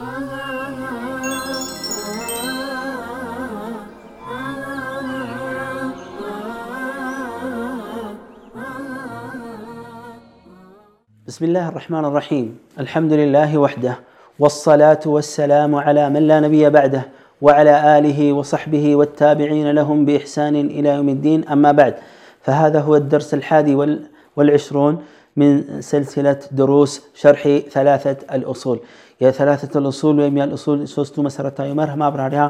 بسم الله الرحمن الرحيم. الحمد لله وحده والصلاة والسلام على من لا نبي بعده وعلى آله وصحبه والتابعين لهم بإحسان إلى يوم الدين. أما بعد فهذا هو الدرس الحادي والعشرون من سلسلة دروس شرح ثلاثة الأصول. የሰላሰተል ኡሱል ወይም የልኡሱል ሶስቱ መሰረታዊ መርህ ማብራሪያ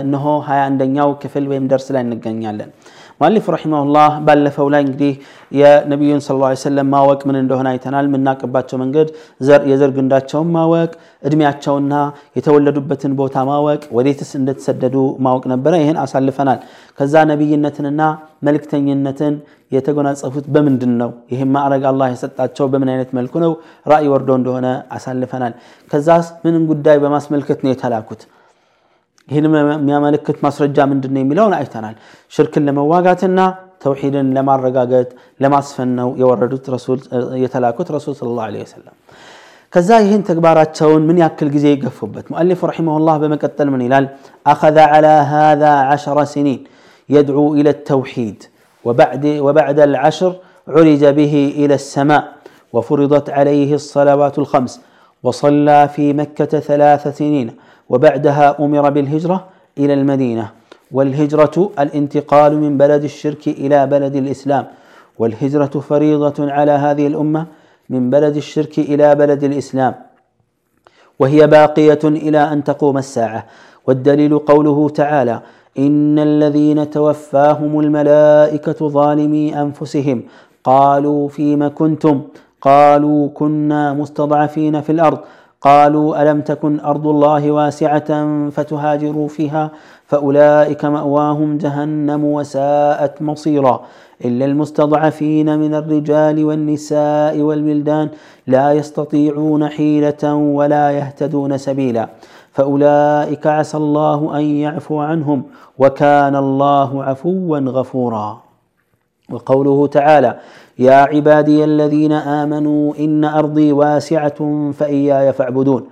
እነሆ ሀያ አንደኛው ክፍል ወይም ደርስ ላይ እንገኛለን። ሙአሊፍ ረሒመሁላህ ባለፈው ላይ እንግዲህ የነቢዩን ስለ ላ ሰለም ማወቅ ምን እንደሆነ አይተናል። የምናቅባቸው መንገድ የዘር ግንዳቸውን ማወቅ እድሜያቸውና የተወለዱበትን ቦታ ማወቅ ወዴትስ እንደተሰደዱ ማወቅ ነበረ። ይህን አሳልፈናል። ከዛ ነቢይነትንና መልክተኝነትን የተጎናጸፉት በምንድን ነው? ይህም ማዕረግ አላህ የሰጣቸው በምን አይነት መልኩ ነው? ራእይ ወርዶ እንደሆነ አሳልፈናል። ከዛስ ምንም ጉዳይ በማስመልከት ነው የተላኩት ይህንም የሚያመለክት ማስረጃ ምንድን ነው የሚለውን አይተናል። ሽርክን ለመዋጋትና ተውሒድን ለማረጋገጥ ለማስፈን ነው የወረዱት የተላኩት ረሱል ሰለላሁ ዐለይሂ ወሰለም። ከዛ ይህን ተግባራቸውን ምን ያክል ጊዜ የገፉበት ሙአሊፍ ረሒመሁላህ በመቀጠል ምን ይላል? አኸዘ ዐላ ሃዛ ዐሸረ ሲኒን የድዑ ኢለ ተውሒድ ወበዕደ አልዐሽር ዑሪጀ ብሂ ኢለ ሰማእ وفرضت عليه الصلوات الخمس وصلى في مكة ثلاث سنين وبعدها أمر بالهجرة إلى المدينة. والهجرة الانتقال من بلد الشرك إلى بلد الإسلام. والهجرة فريضة على هذه الأمة من بلد الشرك إلى بلد الإسلام. وهي باقية إلى أن تقوم الساعة. والدليل قوله تعالى إن الذين توفاهم الملائكة ظالمي أنفسهم. قالوا فيم كنتم؟ قالوا كنا مستضعفين في الأرض. قالوا ألم تكن أرض الله واسعة فتهاجروا فيها فأولئك مأواهم جهنم وساءت مصيرا إلا المستضعفين من الرجال والنساء والولدان لا يستطيعون حيلة ولا يهتدون سبيلا فأولئك عسى الله أن يعفو عنهم وكان الله عفوا غفورا وقوله تعالى يا عبادي الذين آمنوا إن أرضي واسعة فإياي فاعبدون.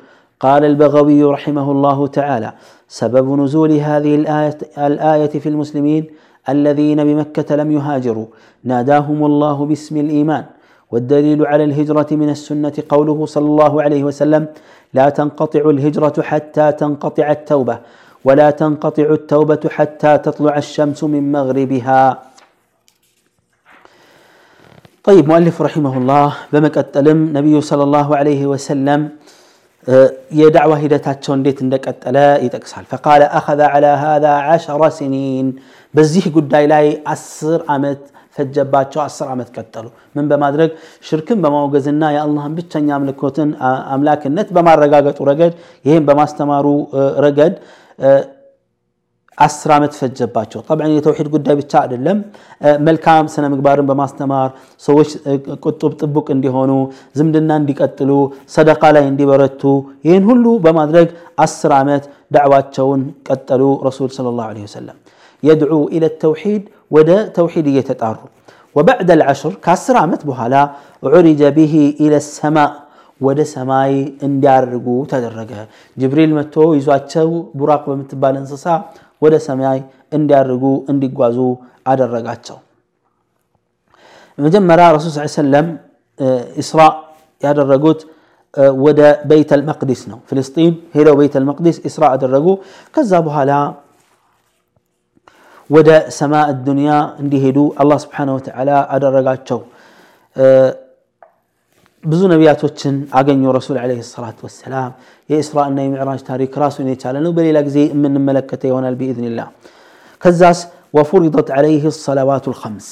قال البغوي رحمه الله تعالى سبب نزول هذه الايه الآية في المسلمين الذين بمكة لم يهاجروا. ناداهم الله باسم الإيمان. والدليل على الهجرة من السنة قوله صلى الله عليه وسلم لا تنقطع الهجرة حتى تنقطع التوبة ولا تنقطع التوبة حتى تطلع الشمس من مغربها. طيب مؤلف رحمه الله بمك التلم نبي صلى الله عليه وسلم آه، يدعوه تاتشون ديت عندك التلاء يتكسل فقال أخذ على هذا عشر سنين. بزيه قد لاي أسر أمت فجبات شو أسر أمت كتلو من بمادرق؟ شرك بموغزنا يا الله بيتشن يا ملكوتن أملاك النت بما رقاقت ورقد يهم بما استمارو رقد. አስር ዓመት ፈጀባቸው ጠብዓን የተውሒድ ጉዳይ ብቻ አይደለም መልካም ስነ ምግባርን በማስተማር ሰዎች ቁጡብ ጥቡቅ እንዲሆኑ ዝምድና እንዲቀጥሉ ሰደቃ ላይ እንዲበረቱ ይህን ሁሉ በማድረግ አስር ዓመት ዳዕዋቸውን ቀጠሉ ረሱል ስለ ላሁ ወሰለም የድዑ ኢለ ተውሒድ ወደ ተውሒድ እየተጣሩ ወበዕድ አልዓሽር ከአስር ዓመት በኋላ ዑሪጀ ብሂ ኢለ ሰማእ ወደ ሰማይ እንዲያርጉ ተደረገ ጅብሪል መጥቶ ይዟቸው ቡራቅ በምትባል እንስሳ ወደ ሰማይ እንዲያርጉ እንዲጓዙ አደረጋቸው መጀመሪያ ረሱል ስ ሰለም ኢስራ ያደረጉት ወደ ቤት አልመቅዲስ ነው ፍልስጢን ሄደው ቤት አልመቅዲስ ኢስራ አደረጉ ከዛ በኋላ ወደ ሰማእ ዱንያ እንዲሄዱ አላህ ስብሓን ወተዓላ አደረጋቸው ብዙ ነቢያቶችን አገኙ ረሱል ለ ሰላት ወሰላም የእስራእና የምዕራጅ ታሪክ ራሱን የቻለ ነው በሌላ ጊዜ የምንመለከተ ይሆናል ብኢዝንላህ ከዛስ ወፉሪደት ዓለይህ ሰለዋቱ ልከምስ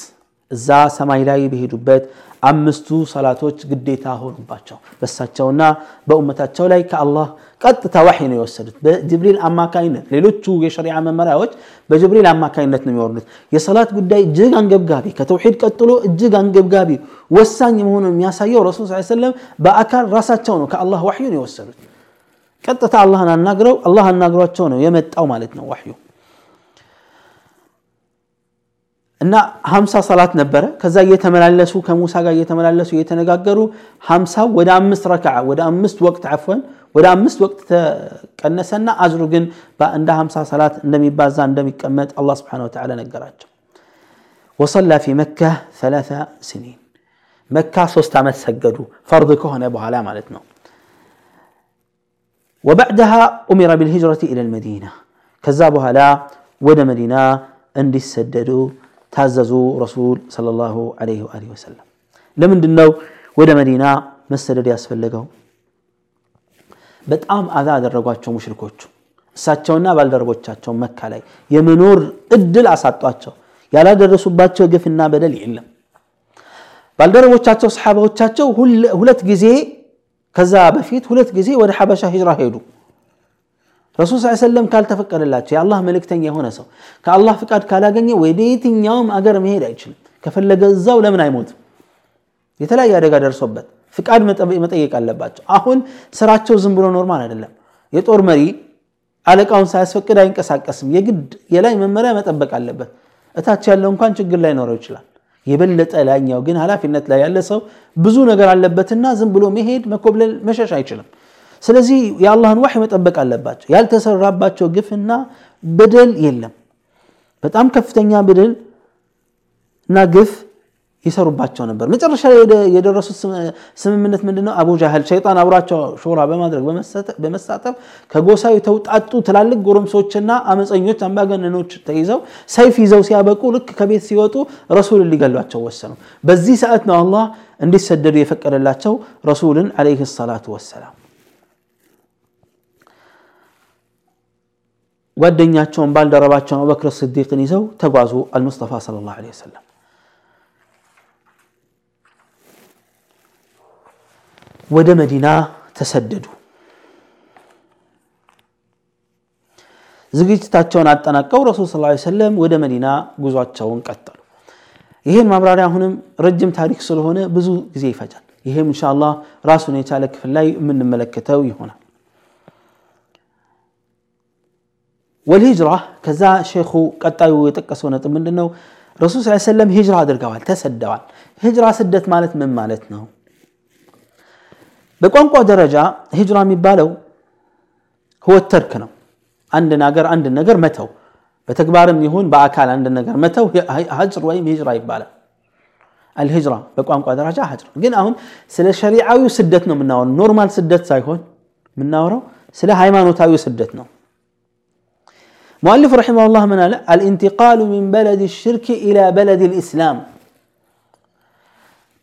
እዛ ሰማይ ላይ በሄዱበት አምስቱ ሰላቶች ግዴታ ሆኑባቸው በሳቸውና በኡመታቸው ላይ ከአላህ ቀጥታ ዋሒ ነው የወሰዱት። በጅብሪል አማካኝነት ሌሎቹ የሸሪዓ መመሪያዎች በጅብሪል አማካኝነት ነው የሚወርዱት። የሰላት ጉዳይ እጅግ አንገብጋቢ ከተውሒድ ቀጥሎ እጅግ አንገብጋቢ ወሳኝ መሆኑን የሚያሳየው ረሱል ስ ሰለም በአካል ራሳቸው ነው ከአላህ ዋሕዩን የወሰዱት። ቀጥታ አላህን አናግረው አላህ አናግሯቸው ነው የመጣው ማለት ነው ዋሕዩ እና ሀምሳ ሰላት ነበረ ከዛ እየተመላለሱ ከሙሳ ጋር እየተመላለሱ እየተነጋገሩ ሀምሳው ወደ አምስት ረክዓ ወደ አምስት ወቅት አፍወን ወደ አምስት ወቅት ተቀነሰና አጅሩ ግን እንደ 50 ሰላት እንደሚባዛ እንደሚቀመጥ አላህ ስብሓነሁ ወተዓላ ነገራቸው። ወሰላ ፊ መካ ሰላሳ ስኒን መካ ሶስት ዓመት ሰገዱ፣ ፈርድ ከሆነ በኋላ ማለት ነው። ወበዕድሃ ኡሚረ ቢልሂጅረቲ ኢለል መዲና ከዛ በኋላ ወደ መዲና እንዲሰደዱ ታዘዙ ረሱል ሰለላሁ ዐለይሂ ወአሊሂ ወሰለም። ለምንድን ነው ወደ መዲና መሰደድ ያስፈለገው? በጣም አዛ አደረጓቸው ሙሽሪኮቹ። እሳቸውና ባልደረቦቻቸው መካ ላይ የመኖር እድል አሳጧቸው። ያላደረሱባቸው ግፍና በደል የለም። ባልደረቦቻቸው ሰሓባዎቻቸው ሁለት ጊዜ ከዛ በፊት ሁለት ጊዜ ወደ ሐበሻ ሂጅራ ሄዱ። ረሱል ስ ሰለም ካልተፈቀደላቸው የአላህ መልእክተኛ የሆነ ሰው ከአላህ ፍቃድ ካላገኘ ወደ የትኛውም አገር መሄድ አይችልም። ከፈለገ እዛው ለምን አይሞትም? የተለያየ አደጋ ደርሶበት ፍቃድ መጠየቅ አለባቸው። አሁን ስራቸው ዝም ብሎ ኖርማል አይደለም። የጦር መሪ አለቃውን ሳያስፈቅድ አይንቀሳቀስም። የግድ የላይ መመሪያ መጠበቅ አለበት። እታች ያለው እንኳን ችግር ላይኖረው ይችላል። የበለጠ ላይኛው ግን ኃላፊነት ላይ ያለ ሰው ብዙ ነገር አለበትና ዝም ብሎ መሄድ መኮብለል፣ መሸሽ አይችልም። ስለዚህ የአላህን ዋሕይ መጠበቅ አለባቸው። ያልተሰራባቸው ግፍና በደል የለም። በጣም ከፍተኛ በደል እና ግፍ ይሰሩባቸው ነበር። መጨረሻ ላይ የደረሱት ስምምነት ምንድን ነው? አቡ ጃህል ሸይጣን አብሯቸው ሾራ በማድረግ በመሳተፍ ከጎሳው የተውጣጡ ትላልቅ ጎረምሶችና አመፀኞች አምባገነኖች ተይዘው ሰይፍ ይዘው ሲያበቁ ልክ ከቤት ሲወጡ ረሱልን ሊገሏቸው ወሰኑ። በዚህ ሰዓት ነው አላህ እንዲሰደዱ የፈቀደላቸው ረሱልን ዓለይሂ ሰላቱ ወሰላም። ጓደኛቸውን ባልደረባቸውን አቡበክር ስዲቅን ይዘው ተጓዙ። አልሙስጠፋ ሰለላሁ ዓለይሂ ወሰለም ወደ መዲና ተሰደዱ። ዝግጅታቸውን አጠናቀው ረሱል ዓለይሂ ወሰለም ወደ መዲና ጉዟቸውን ቀጠሉ። ይህን ማብራሪያ አሁንም ረጅም ታሪክ ስለሆነ ብዙ ጊዜ ይፈጃል። ይህም ኢንሻአላህ ራሱን የቻለ ክፍል ላይ የምንመለከተው ይሆናል። ወልሂጅራ ከዛ ሼኹ ቀጣዩ የጠቀሰው ነጥብ ምንድን ነው? ረሱል ዓለይሂ ወሰለም ሂጅራ አድርገዋል፣ ተሰደዋል። ሂጅራ ስደት ማለት ምን ማለት ነው? በቋንቋ ደረጃ ሂጅራ የሚባለው ህወት ተርክ ነው። አንድን ሀገር አንድን ነገር መተው፣ በተግባርም ይሁን በአካል አንድን ነገር መተው ሀጅር ወይም ሂጅራ ይባላል። አልሂጅራ በቋንቋ ደረጃ ሀጅር። ግን አሁን ስለ ሸሪዓዊ ስደት ነው የምናወራው፣ ኖርማል ስደት ሳይሆን የምናወራው ስለ ሃይማኖታዊ ስደት ነው። ሙአሊፍ ረሒመሁላህ ምን አለ? አልኢንቲቃሉ ሚን በለድ ሽርክ ኢላ በለድ ልእስላም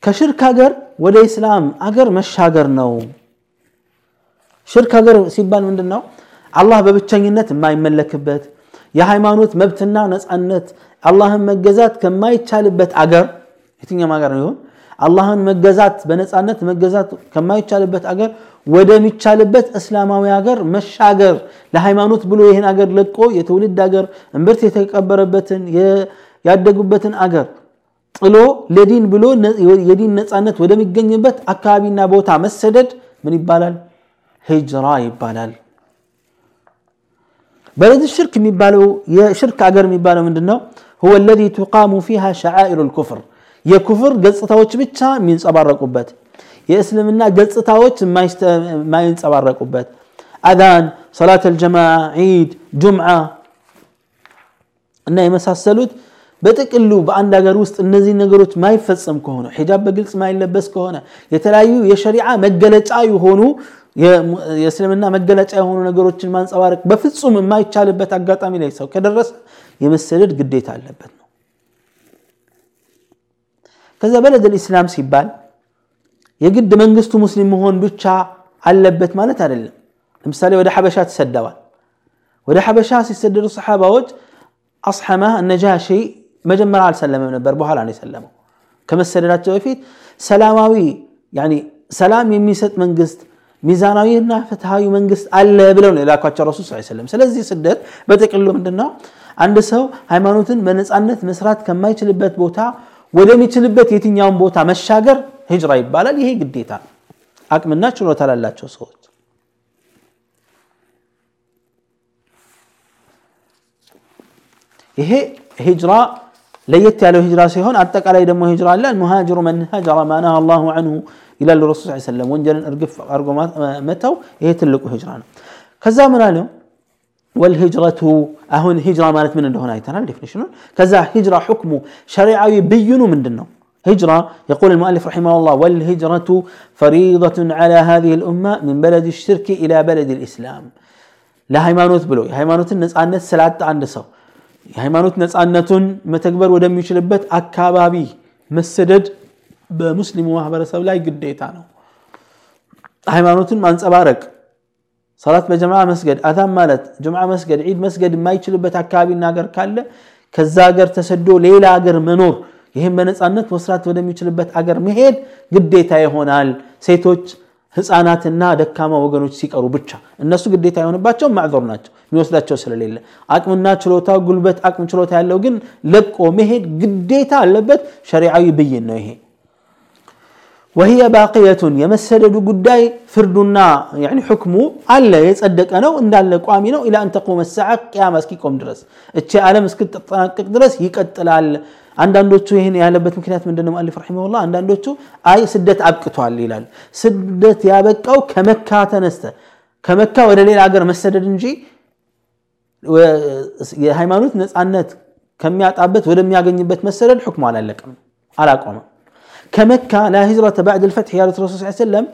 ከሽርክ ሀገር ወደ ኢስላም አገር መሻገር ነው። ሽርክ ሀገር ሲባል ምንድን ነው? አላህ በብቸኝነት የማይመለክበት የሃይማኖት መብትና ነፃነት አላህን መገዛት ከማይቻልበት አገር የትኛውም ሀገር ነው ይሁን አላህን መገዛት በነፃነት መገዛት ከማይቻልበት አገር ወደሚቻልበት እስላማዊ ሀገር መሻገር ለሃይማኖት ብሎ ይህን አገር ለቆ የትውልድ አገር እምብርት የተቀበረበትን ያደጉበትን አገር ጥሎ ለዲን ብሎ የዲን ነፃነት ወደሚገኝበት አካባቢና ቦታ መሰደድ ምን ይባላል? ሂጅራ ይባላል። በለድ ሽርክ የሚባለው የሽርክ አገር የሚባለው ምንድን ነው? ሁወ ለዚ ቱቃሙ ፊሃ ሸዓኢሩ ልኩፍር የኩፍር ገጽታዎች ብቻ የሚንጸባረቁበት የእስልምና ገጽታዎች የማይንጸባረቁበት አዛን፣ ሰላት አልጀማዓ፣ ዒድ፣ ጁምዓ እና የመሳሰሉት በጥቅሉ በአንድ ሀገር ውስጥ እነዚህ ነገሮች ማይፈጸም ከሆነ ሒጃብ በግልጽ ማይለበስ ከሆነ የተለያዩ የሸሪዓ መገለጫ የሆኑ የእስልምና መገለጫ የሆኑ ነገሮችን ማንጸባረቅ በፍጹም የማይቻልበት አጋጣሚ ላይ ሰው ከደረሰ የመሰደድ ግዴታ አለበት ነው። ከዛ በለድ ልእስላም ሲባል የግድ መንግስቱ ሙስሊም መሆን ብቻ አለበት ማለት አይደለም። ለምሳሌ ወደ ሐበሻ ተሰደዋል። ወደ ሐበሻ ሲሰደዱ ሰሓባዎች አስሐማ ነጃሺ መጀመሪያ አልሰለመም ነበር፣ በኋላ ነው የሰለመው። ከመሰደዳቸው በፊት ሰላማዊ ሰላም የሚሰጥ መንግስት፣ ሚዛናዊና ፍትሃዊ መንግስት አለ ብለው ነው የላኳቸው ረሱል ሰለላሁ ዐለይሂ ወሰለም። ስለዚህ ስደት በጥቅሉ ምንድነው? አንድ ሰው ሃይማኖትን በነፃነት መስራት ከማይችልበት ቦታ ወደሚችልበት የትኛውን ቦታ መሻገር ሂጅራ ይባላል። ይሄ ግዴታ አቅምና ችሎታ ላላቸው ሰዎች ይሄ ሂጅራ ለየት ያለው ሂጅራ ሲሆን አጠቃላይ ደግሞ ሂጅራ አለ። ሙሃጅሩ መን ሀጀረ ማ ነሃ አላሁ ዐንሁ ይላሉ ረሱል ስ ሰለም ወንጀልን እርግፍ አድርጎ መተው ይሄ ትልቁ ሂጅራ ነው ከዛ ምን አለው والهجرة أهون هجرة مالت من هنا أيتنا ديفينيشن كذا هجرة حكم شريعي بين من دنو هجرة يقول المؤلف رحمه الله والهجرة فريضة على هذه الأمة من بلد الشرك إلى بلد الإسلام لا هيمانوت بلو هيمانوت الناس عند سلات عند سو هيمانوت الناس عند متكبر ودم يشربت أكابابي مسدد بمسلم وهبر سولاي قديتا ነው ሃይማኖትን ማንጸባረቅ ሰላት በጀማ መስገድ አዛን ማለት ጅምዓ መስገድ ዒድ መስገድ የማይችልበት አካባቢና ሀገር ካለ ከዛ ሀገር ተሰዶ ሌላ ሀገር መኖር ይህም በነፃነት መስራት ወደሚችልበት አገር መሄድ ግዴታ ይሆናል። ሴቶች ህፃናትና ደካማ ወገኖች ሲቀሩ ብቻ እነሱ ግዴታ የሆንባቸው ማዕዞር ናቸው የሚወስዳቸው ስለሌለ። አቅምና ችሎታ ጉልበት አቅም ችሎታ ያለው ግን ለቆ መሄድ ግዴታ አለበት። ሸሪዓዊ ብይን ነው ይሄ ወህየ ባቅየቱን የመሰደዱ ጉዳይ ፍርዱና ሕክሙ አለ የጸደቀ ነው እንዳለ ቋሚ ነው። ኢላ አንተቁመ ሰዓ ቅያማ እስኪቆም ድረስ እቺ ዓለም እስክትጠናቀቅ ድረስ ይቀጥላል። አንዳንዶቹ ይህን ያለበት ምክንያት ምንድን ነው አሊፍ ረሒመሁላህ አንዳንዶቹ አይ ስደት አብቅቷል ይላል። ስደት ያበቃው ከመካ ተነስተ ከመካ ወደ ሌላ ሀገር መሰደድ እንጂ የሃይማኖት ነፃነት ከሚያጣበት ወደሚያገኝበት መሰደድ ሕክሙ አላለቀም አላቆመም። ከመካ ላ ሂጅረተ ባዕድ ልፈትሕ ያሉት ረሱል ስ ሰለም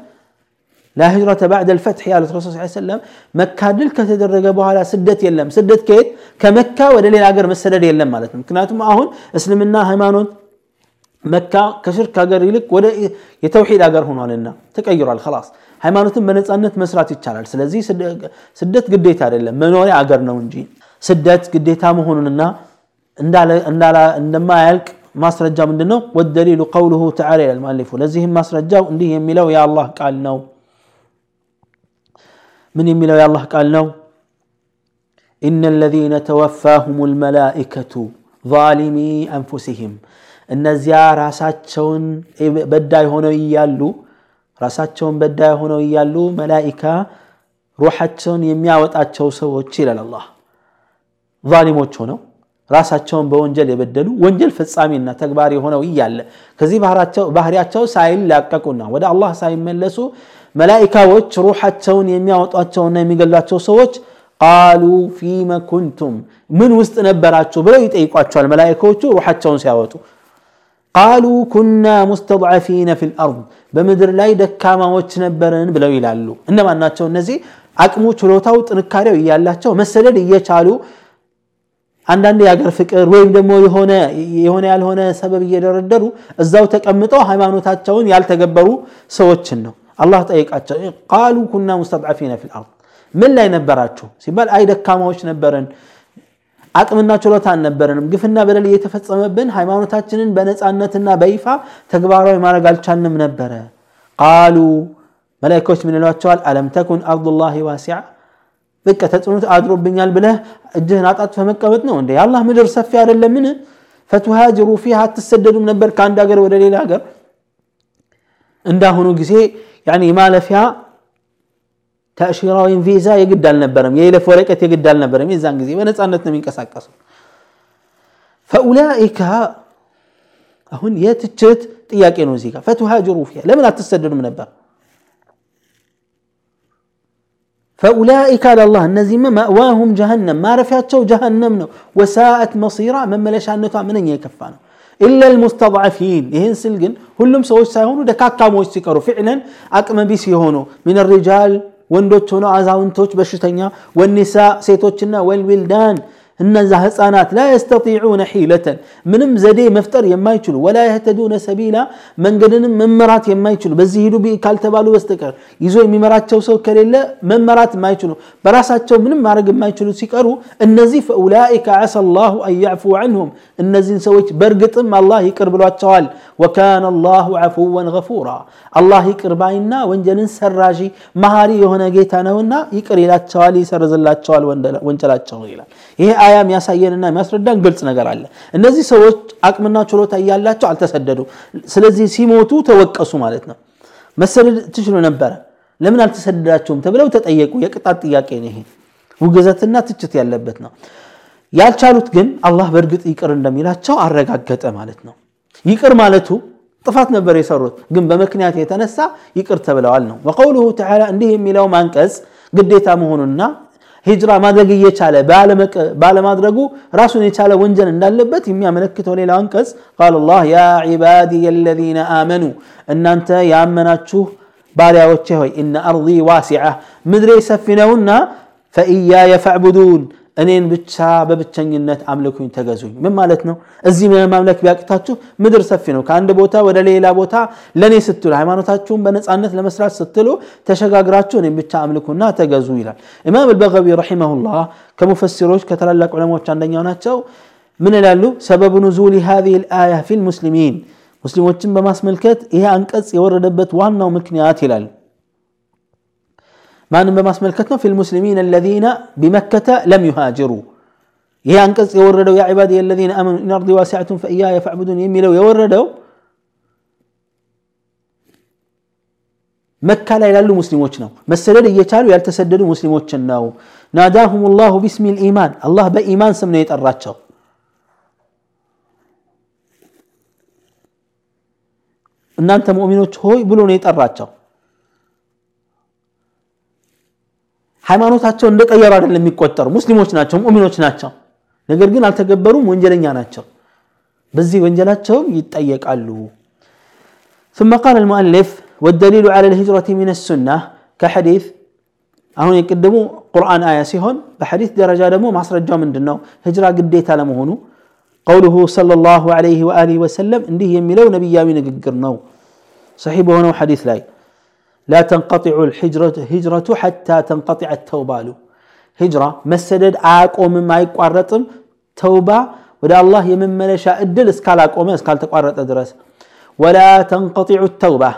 ላ ሂጅረተ ባዕድ ልፈትሕ ያሉት ረሱል ስ ሰለም መካ ድል ከተደረገ በኋላ ስደት የለም ስደት ከየት ከመካ ወደ ሌላ ሀገር መሰደድ የለም ማለት ነው ምክንያቱም አሁን እስልምና ሃይማኖት መካ ከሽርክ ሀገር ይልቅ ወደ የተውሂድ ሀገር ሆኗልና ተቀይሯል خلاص ሃይማኖትን በነፃነት መስራት ይቻላል ስለዚህ ስደት ግዴታ አይደለም መኖሪያ አገር ነው እንጂ ስደት ግዴታ መሆኑንና እንደማያልቅ ማስረጃ ምንድነው ወደሊሉ ቀውሉሁ ተዓላ ይላል ማሊፉ ለዚህም ማስረጃው እንዲህ የሚለው የአላህ ቃል ነው ምን የሚለው የአላህ ቃል ነው إن الذين توفاهم الملائكة ظالمي أنفسهم እነዚያ ራሳቸውን በዳይ ሆነው እያሉ ራሳቸውን በዳይ ሆነው እያሉ መላኢካ ሩሓቸውን የሚያወጣቸው ሰዎች ይላል አላህ ዛሊሞች ሆነው ራሳቸውን በወንጀል የበደሉ ወንጀል ፈጻሚና ተግባሪ ሆነው እያለ ከዚህ ባህሪያቸው ሳይላቀቁና ወደ አላህ ሳይመለሱ መላኢካዎች ሩሓቸውን የሚያወጧቸውና የሚገሏቸው ሰዎች ቃሉ ፊመ ኩንቱም ምን ውስጥ ነበራችሁ ብለው ይጠይቋቸዋል። መላኢካዎቹ ሩሓቸውን ሲያወጡ ቃሉ ኩና ሙስተضዓፊነ ፊ ልአርድ በምድር ላይ ደካማዎች ነበርን ብለው ይላሉ። እነማን እነዚህ? አቅሙ ችሎታው ጥንካሬው እያላቸው መሰደድ እየቻሉ አንዳንድ የሀገር ፍቅር ወይም ደግሞ የሆነ ያልሆነ ሰበብ እየደረደሩ እዛው ተቀምጠው ሃይማኖታቸውን ያልተገበሩ ሰዎችን ነው። አላህ ጠይቃቸው። ቃሉ ኩና ሙስተضዓፊነ ፊ ልአርድ ምን ላይ ነበራችሁ ሲባል አይ ደካማዎች ነበርን አቅምና ችሎታ አልነበረንም ግፍና በደል እየተፈጸመብን ሃይማኖታችንን በነፃነትና በይፋ ተግባራዊ ማድረግ አልቻልንም ነበረ። ቃሉ መላይካዎች ምን ይሏቸዋል? አለም ተኩን አርዱላሂ ዋሲዓ በቃ ተጽዕኖ አድሮብኛል ብለህ እጅህን አጣጥፈ መቀመጥ ነው እንደ የአላህ ምድር ሰፊ አይደለምን? ፈቱሃጅሩ ፊሃ አትሰደዱም ነበር ከአንድ ሀገር ወደ ሌላ ሀገር። እንዳሁኑ ጊዜ ማለፊያ ተእሺራ ወይም ቪዛ የግድ አልነበረም የይለፍ ወረቀት የግድ አልነበረም። የዛን ጊዜ በነፃነት ነው የሚንቀሳቀሱ ፈኡላኢካ አሁን የትችት ጥያቄ ነው እዚህ ጋር። ፈቱሃጅሩ ፊሃ ለምን አትሰደዱም ነበር فأولئك على الله النزيم مأواهم جهنم ما رفعتشو جهنم نو وساءت مصيرا من ملش عنتها من يكفانا إلا المستضعفين يهن سلقن كلهم سوش سايهونو دكاكا موش سيكرو فعلا أكم بيس يهونو من الرجال ወንዶች ሆነው አዛውንቶች በሽተኛ ወኒሳ ሴቶችና ወልዊልዳን እነዛ ህፃናት ላ የስተጢዑነ ሒለተን ምንም ዘዴ መፍጠር የማይችሉ ወላ የህተዱነ ሰቢላ መንገድንም መመራት የማይችሉ በዚህ ሂዱ ካልተባሉ በስተቀር ይዞ የሚመራቸው ሰው ከሌለ መመራት የማይችሉ በራሳቸው ምንም ማድረግ የማይችሉ ሲቀሩ እነዚህ ፈኡላኢከ ዓሳ ላሁ አን ያዕፉ አንሁም እነዚህን ሰዎች በእርግጥም አላህ ይቅር ብሏቸዋል። ወካነ አላሁ ዓፉወን ገፉራ አላህ ይቅር ባይና ወንጀልን ሰራዢ መሀሪ የሆነ ጌታ ነውና ይቅር ይላቸዋል ይሰርዝላቸዋል ወንጀላቸውን ይላል። ይሄ አያ የሚያሳየንና የሚያስረዳን ግልጽ ነገር አለ። እነዚህ ሰዎች አቅምና ችሎታ እያላቸው አልተሰደዱ ስለዚህ ሲሞቱ ተወቀሱ ማለት ነው። መሰደድ ትችሉ ነበረ። ለምን አልተሰደዳቸውም ተብለው ተጠየቁ። የቅጣት ጥያቄ ነው ይሄ። ውግዘትና ትችት ያለበት ነው። ያልቻሉት ግን አላህ በእርግጥ ይቅር እንደሚላቸው አረጋገጠ ማለት ነው። ይቅር ማለቱ ጥፋት ነበር የሰሩት ግን በምክንያት የተነሳ ይቅር ተብለዋል ነው። ወቀውሉሁ ተዓላ እንዲህ የሚለው ማንቀጽ ግዴታ መሆኑና ሂጅራ ማድረግ እየቻለ ባለማድረጉ ራሱን የቻለ ወንጀል እንዳለበት የሚያመለክተው ሌላው አንቀጽ ቃል ላህ ያ ዒባድየ አለዚነ አመኑ እናንተ ያመናችሁ ባሪያዎቼ ሆይ እነ አርዲ ዋሲዓ ምድሬ ሰፊ ነውና ፈኢያየ ፈዕቡዱን እኔን ብቻ በብቸኝነት አምልኩኝ ተገዙኝ። ምን ማለት ነው? እዚህ ማምለክ ቢያቅታችሁ ምድር ሰፊ ነው። ከአንድ ቦታ ወደ ሌላ ቦታ ለእኔ ስትሉ ሃይማኖታችሁን በነፃነት ለመስራት ስትሉ ተሸጋግራችሁ እኔን ብቻ አምልኩና ተገዙ ይላል። ኢማም አልበገዊ ረሒመሁላህ ከሙፈሲሮች ከታላላቅ ዑለማዎች አንደኛው ናቸው። ምን ይላሉ? ሰበቡ ኑዙል ሃዚህ ልአያ ፊ ሙስሊሞችን በማስመልከት ይሄ አንቀጽ የወረደበት ዋናው ምክንያት ይላል ማንም በማስመልከት ነው ፊ ልሙስሊሚን አለዚነ ቢመከተ ለም ዩሃጅሩ ይሄ አንቀጽ የወረደው ያ ዒባድ አለዚነ አመኑ ኢን አርዲ ዋሲዐቱን ፈኢያየ ፈዕቡዱን የሚለው የወረደው መካ ላይ ላሉ ሙስሊሞች ነው መሰደድ እየቻሉ ያልተሰደዱ ሙስሊሞችን ነው ናዳሁም ላሁ ቢስሚ ልኢማን አላህ በኢማን ስም ነው የጠራቸው እናንተ ሙእሚኖች ሆይ ብሎ ነው የጠራቸው ሃይማኖታቸው እንደቀየሩ አይደለም የሚቆጠሩ ሙስሊሞች ናቸው ሙእሚኖች ናቸው ነገር ግን አልተገበሩም ወንጀለኛ ናቸው በዚህ ወንጀላቸውም ይጠየቃሉ ثم قال المؤلف والدليل على الهجرة من السنة كحديث አሁን የቅድሙ ቁርአን አያ ሲሆን በሐዲስ ደረጃ ደግሞ ማስረጃው ምንድን ነው ህጅራ ግዴታ ለመሆኑ ቀውሉሁ ሰለላሁ ዐለይሂ ወአሊሂ ወሰለም እንዲህ የሚለው ነቢያዊ ንግግር ነው ሰሒህ በሆነው ሐዲስ ላይ لا تنقطع الهجرة هجرة حتى تنقطع التوبة له هجرة مسدد آقوم ما يقارطم توبة ودا الله يمن ملشا الدل اسكال آقوم اسكال تقارط درس ولا تنقطع التوبة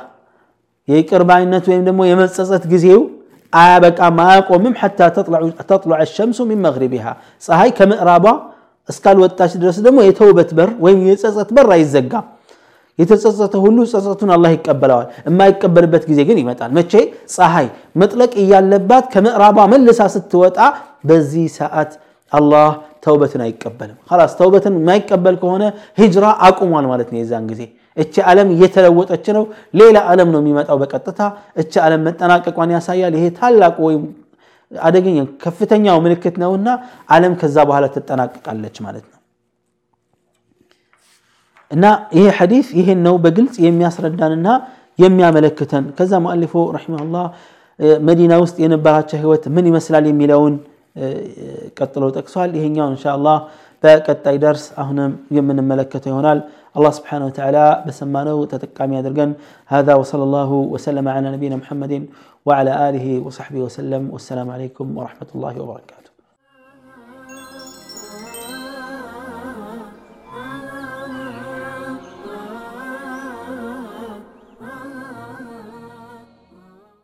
يقر باينت ويم دمو يمصصت غزيو آبك ما يقومم حتى تطلع تطلع الشمس من مغربها ፀሐይ ከምዕራቧ እስካልወጣች ድረስ ደግሞ የተውበት በር ወይም የጸጸት በር አይዘጋም የተጸጸተ ሁሉ ጸጸቱን አላህ ይቀበለዋል። የማይቀበልበት ጊዜ ግን ይመጣል። መቼ? ፀሐይ። መጥለቅ እያለባት ከምዕራቧ መልሳ ስትወጣ በዚህ ሰዓት አላህ ተውበትን አይቀበልም። ላስ ተውበትን የማይቀበል ከሆነ ሂጅራ አቁሟል ማለት ነው የዛን ጊዜ። እቺ ዓለም እየተለወጠች ነው። ሌላ ዓለም ነው የሚመጣው በቀጥታ። እቺ ዓለም መጠናቀቋን ያሳያል። ይሄ ታላቁ ወይም አደገኛ ከፍተኛው ምልክት ነውና ዓለም ከዛ በኋላ ትጠናቀቃለች ማለት ነው እና ይሄ ሐዲስ ይሄን ነው በግልጽ የሚያስረዳንና የሚያመለክተን ከዛ ሙአሊፉ ረሒመሁላህ መዲና ውስጥ የነበራቸው ህይወት ምን ይመስላል የሚለውን ቀጥሎ ጠቅሷል ይሄኛው እንሻአላህ በቀጣይ ደርስ አሁንም የምንመለከተው ይሆናል الله سبحانه وتعالى بسمانه تتقامي أدرقن هذا وصلى الله وسلم على نبينا محمد وعلى آله وصحبه وسلم والسلام عليكم ورحمة الله وبركاته